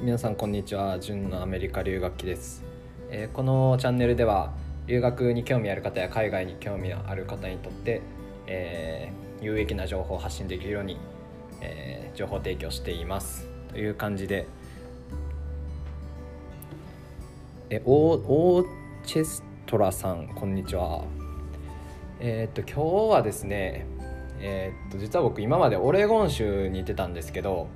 皆さんこんにちは。純のアメリカ留学期です、えーこのチャンネルでは留学に興味ある方や海外に興味ある方にとって、えー有益な情報を発信できるように、えー情報提供しています。という感じで。えオーオーチェストラさんこんにちは。えっと今日はですねえっと実は僕今までオレゴン州に行ってたんですけど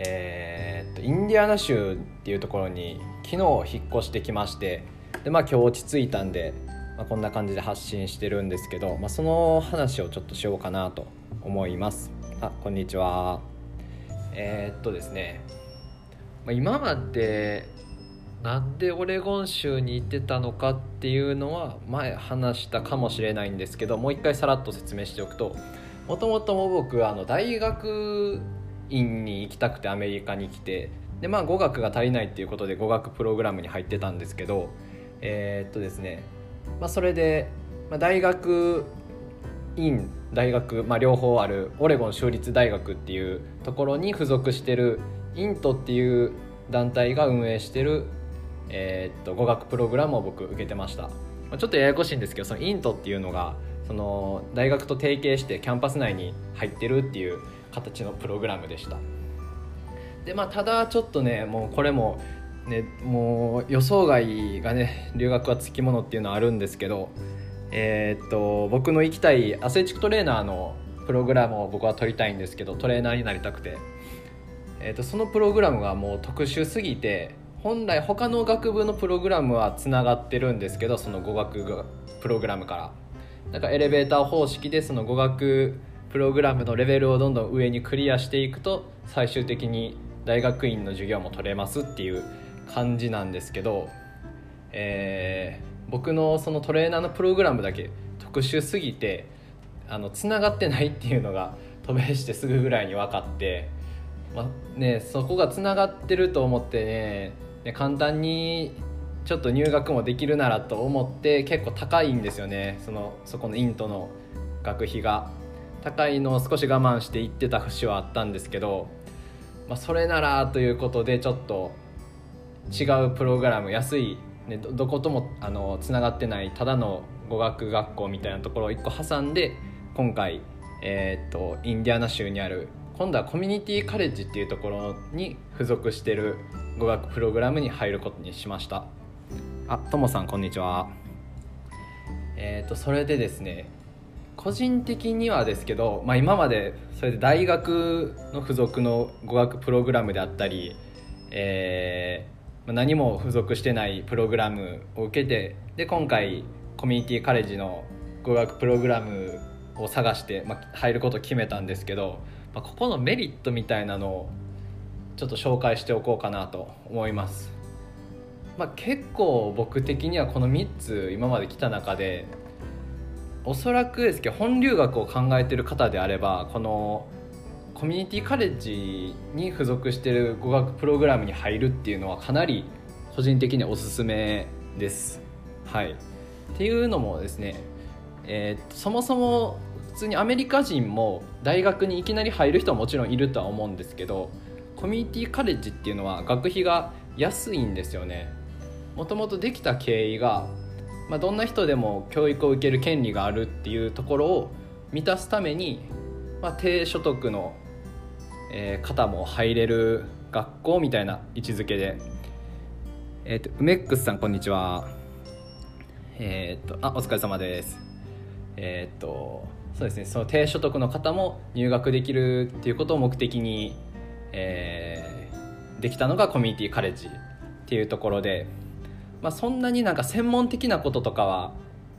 えーっとインディアナ州っていうところに昨日引っ越してきましてでまあ今日落ち着いたんで、まあ、こんな感じで発信してるんですけど、まあ、その話をちょっとしようかなと思います。あこんにちは。えーっとですね、まあ、今までなんでオレゴン州に行ってたのかっていうのは前話したかもしれないんですけどもう一回さらっと説明しておくともともとも僕あの大学院に行きたくてアメリカに来てでまあ語学が足りないっていうことで語学プログラムに入ってたんですけどえーっとですね、まあ、それで、まあ、大学院大学、まあ、両方あるオレゴン州立大学っていうところに付属してるイントっていう団体が運営してる、えーっと語学プログラムを僕受けてました、まあ、ちょっとややこしいんですけどそのイントっていうのがその大学と提携してキャンパス内に入ってるっていう形のプログラムでした。でまあただちょっとねもうこれもねもう予想外がね留学はつきものっていうのはあるんですけどえーっと僕の行きたいアスレチックトレーナーのプログラムを僕は取りたいんですけどトレーナーになりたくて、えーっとそのプログラムがもう特殊すぎて本来他の学部のプログラムはつながってるんですけどその語学プログラムから。だかエレベーター方式でその語学プログラムのレベルをどんどん上にクリアしていくと最終的に大学院の授業も取れますっていう感じなんですけど、えー僕のそのトレーナーのプログラムだけ特殊すぎてあの繋がってないっていうのが渡米してすぐぐらいに分かって、まね、そこが繋がってると思ってねね簡単にちょっと入学もできるならと思って結構高いんですよね。そのそこのイントの学費が。高いのを少し我慢して行ってた節はあったんですけど、まあ、それならということでちょっと違うプログラム安い、ね、どこともあのつながってないただの語学学校みたいなところを1個挟んで今回、えーっとインディアナ州にある今度はコミュニティカレッジっていうところに付属してる語学プログラムに入ることにしました。あともさんこんにちは。えーっとそれでですね個人的にはですけど、まあ、今までそれで大学の付属の語学プログラムであったり、えー何も付属してないプログラムを受けてで今回コミュニティカレッジの語学プログラムを探して、まあ、入ることを決めたんですけど、まあ、ここのメリットみたいなのをちょっと紹介しておこうかなと思います。まあ、結構僕的にはこの3つ今まで来た中でおそらくですけど本留学を考えてる方であればこのコミュニティカレッジに付属してる語学プログラムに入るっていうのはかなり個人的におすすめです。はい、っていうのもですね、えーそもそも普通にアメリカ人も大学にいきなり入る人はもちろんいるとは思うんですけどコミュニティカレッジっていうのは学費が安いんですよね。もともとできた経緯が、まあ、どんな人でも教育を受ける権利があるっていうところを満たすために、まあ、低所得の、えー方も入れる学校みたいな位置づけで、えー、と梅ックスさんこんにちは。えっ、とあお疲れ様です。えっ、とそうですね。その低所得の方も入学できるっていうことを目的に、えーできたのがコミュニティカレッジっていうところで、まあ、そんなになんか専門的なこととかは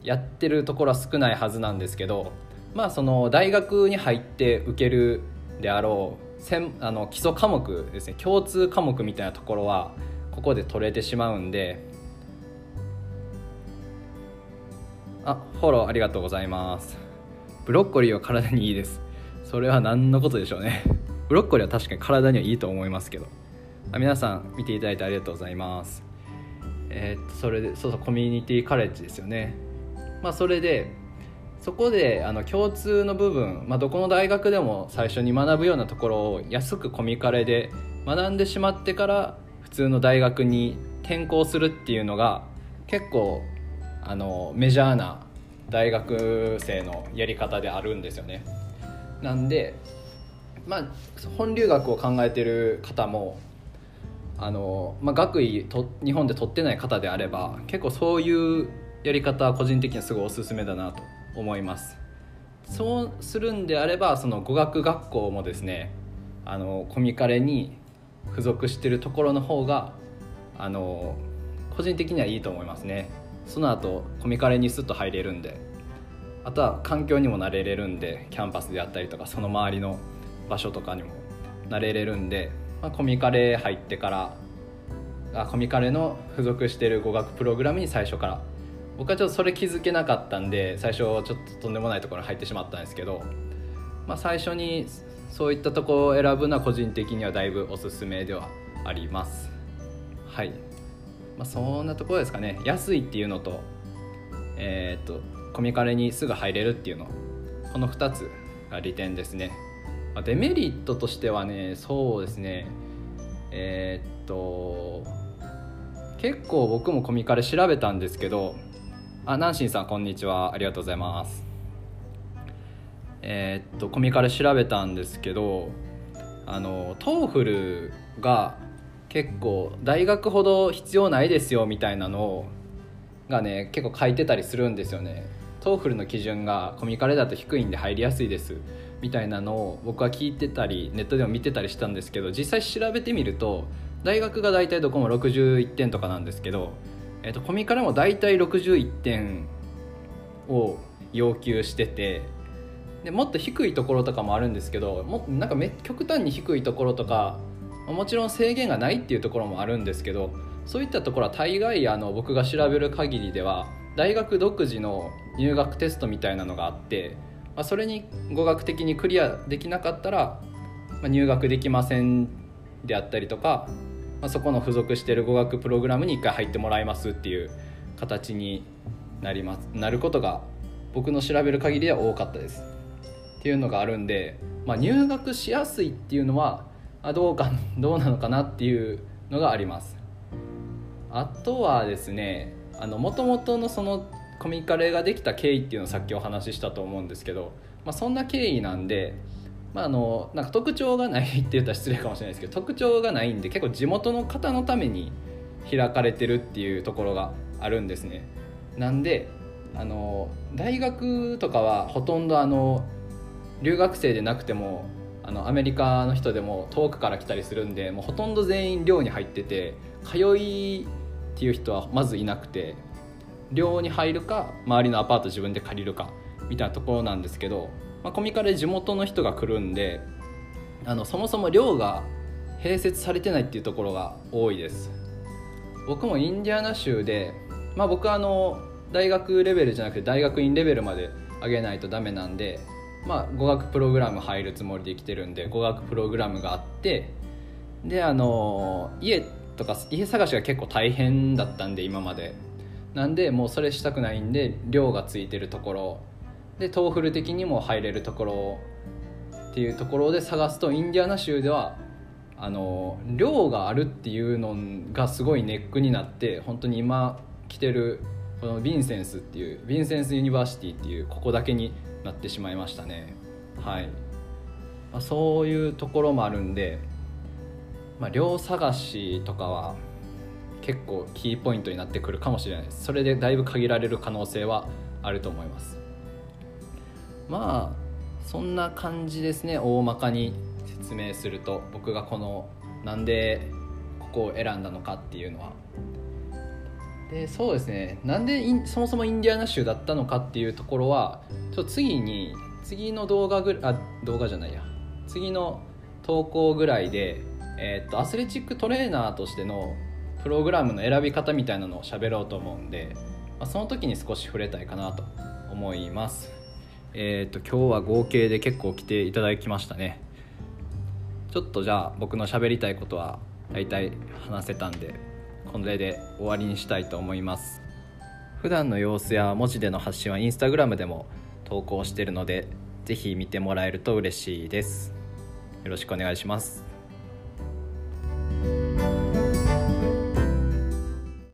やってるところは少ないはずなんですけど、まあ、その大学に入って受けるであろうあの基礎科目ですね共通科目みたいなところはここで取れてしまうんであフォローありがとうございます。ブロッコリーは体にいいです。それは何のことでしょうね。ブロッコリーは確かに体にはいいと思いますけど。皆さん見ていただいてありがとうございます。えーっとそれでそうそうコミュニティカレッジですよねまあそれでそこであの共通の部分、まあ、どこの大学でも最初に学ぶようなところを安くコミカレで学んでしまってから、普通の大学に転校するっていうのが結構あのメジャーな大学生のやり方であるんですよね。なんでまあ本留学を考えてる方もあの、まあ、学位と日本で取ってない方であれば結構そういうやり方は個人的にはすごいおすすめだなと思います。そうするんであればその語学学校もですねあのコミカレに付属してるところの方があの個人的にはいいと思いますね。その後コミカレにスッと入れるんであとは環境にも慣れれるんでキャンパスであったりとかその周りの場所とかにも慣れれるんで、まあ、コミカレ入ってからあコミカレの付属してる語学プログラムに最初から。僕はちょっとそれ気づけなかったんで最初ちょっととんでもないところに入ってしまったんですけど、まあ、最初にそういったところを選ぶのは個人的にはだいぶおすすめではあります。はい、まあ、そんなところですかね。安いっていうのとえー、っとコミカレにすぐ入れるっていうの。この2つが利点ですね。デメリットとしてはねそうですね。えー、っと結構僕もコミカレ調べたんですけどあナンシーさんこんにちは。ありがとうございます。えー、っとコミカレ調べたんですけどあの TOEFL が結構大学ほど必要ないですよみたいなのがね結構書いてたりするんですよね。 TOEFL の基準がコミカレだと低いんで入りやすいです。みたいなのを僕は聞いてたりネットでも見てたりしたんですけど実際調べてみると大学が大体どこも61点とかなんですけど、えー、とコミカレも大体61点を要求しててでもっと低いところとかもあるんですけどもなんかめ極端に低いところとかもちろん制限がないっていうところもあるんですけどそういったところは大概あの僕が調べる限りでは大学独自の入学テストみたいなのがあって、まあ、それに語学的にクリアできなかったら、まあ、入学できませんであったりとか、まあ、そこの付属してる語学プログラムに1回入ってもらいますっていう形になりますなることが僕の調べる限りでは多かったです。っていうのがあるんで、まあ、入学しやすいっていうのはどうかどうなのかなっていうのがありますあとはですねもともとのそのコミカレができた経緯っていうのをさっきお話ししたと思うんですけど、まあ、そんな経緯なんで、まあ、あのなんか特徴がないって言ったら失礼かもしれないですけど特徴がないんで結構地元の方のために開かれてるっていうところがあるんですね。なんであの大学とかはほとんどあの留学生でなくてもあのアメリカの人でも遠くから来たりするんでもうほとんど全員寮に入ってて通いっていう人はまずいなくて寮に入るか周りのアパート自分で借りるかみたいなところなんですけど、まあ、コミカレ地元の人が来るんであのそもそも寮が併設されてないっていうところが多いです。僕もインディアナ州で、まあ、僕はあの大学レベルじゃなくて大学院レベルまで上げないとダメなんでまあ、語学プログラム入るつもりで来てるんで語学プログラムがあってであの家とか家探しが結構大変だったんで今まで。なんでもうそれしたくないんで寮がついてるところ。で TOEFL 的にも入れるところっていうところで探すとインディアナ州ではあの寮があるっていうのがすごいネックになって本当に今来てるこの Vincennes っていう Vincennes University っていうここだけになってしまいましたね。はい、まあ、そういうところもあるんで、まあ、寮探しとかは結構キーポイントになってくるかもしれない。ですそれでだいぶ限られる可能性はあると思います。まあそんな感じですね。大まかに説明すると僕がこのなんでここを選んだのかっていうのは。でそうですね。なんでそもそもインディアナ州だったのかっていうところはちょ次に次の動画ぐあ動画じゃないや。次の投稿ぐらいで、えー、っとアスレチックトレーナーとしてのプログラムの選び方みたいなのを喋ろうと思うんで、まあ、その時に少し触れたいかなと思います。えー、っと今日は合計で結構来ていただきましたね。ちょっとじゃあ僕の喋りたいことは大体話せたんでこれで終わりにしたいと思います。普段の様子や文字での発信はインスタグラムでも投稿してるので是非見てもらえると嬉しいです。よろしくお願いします。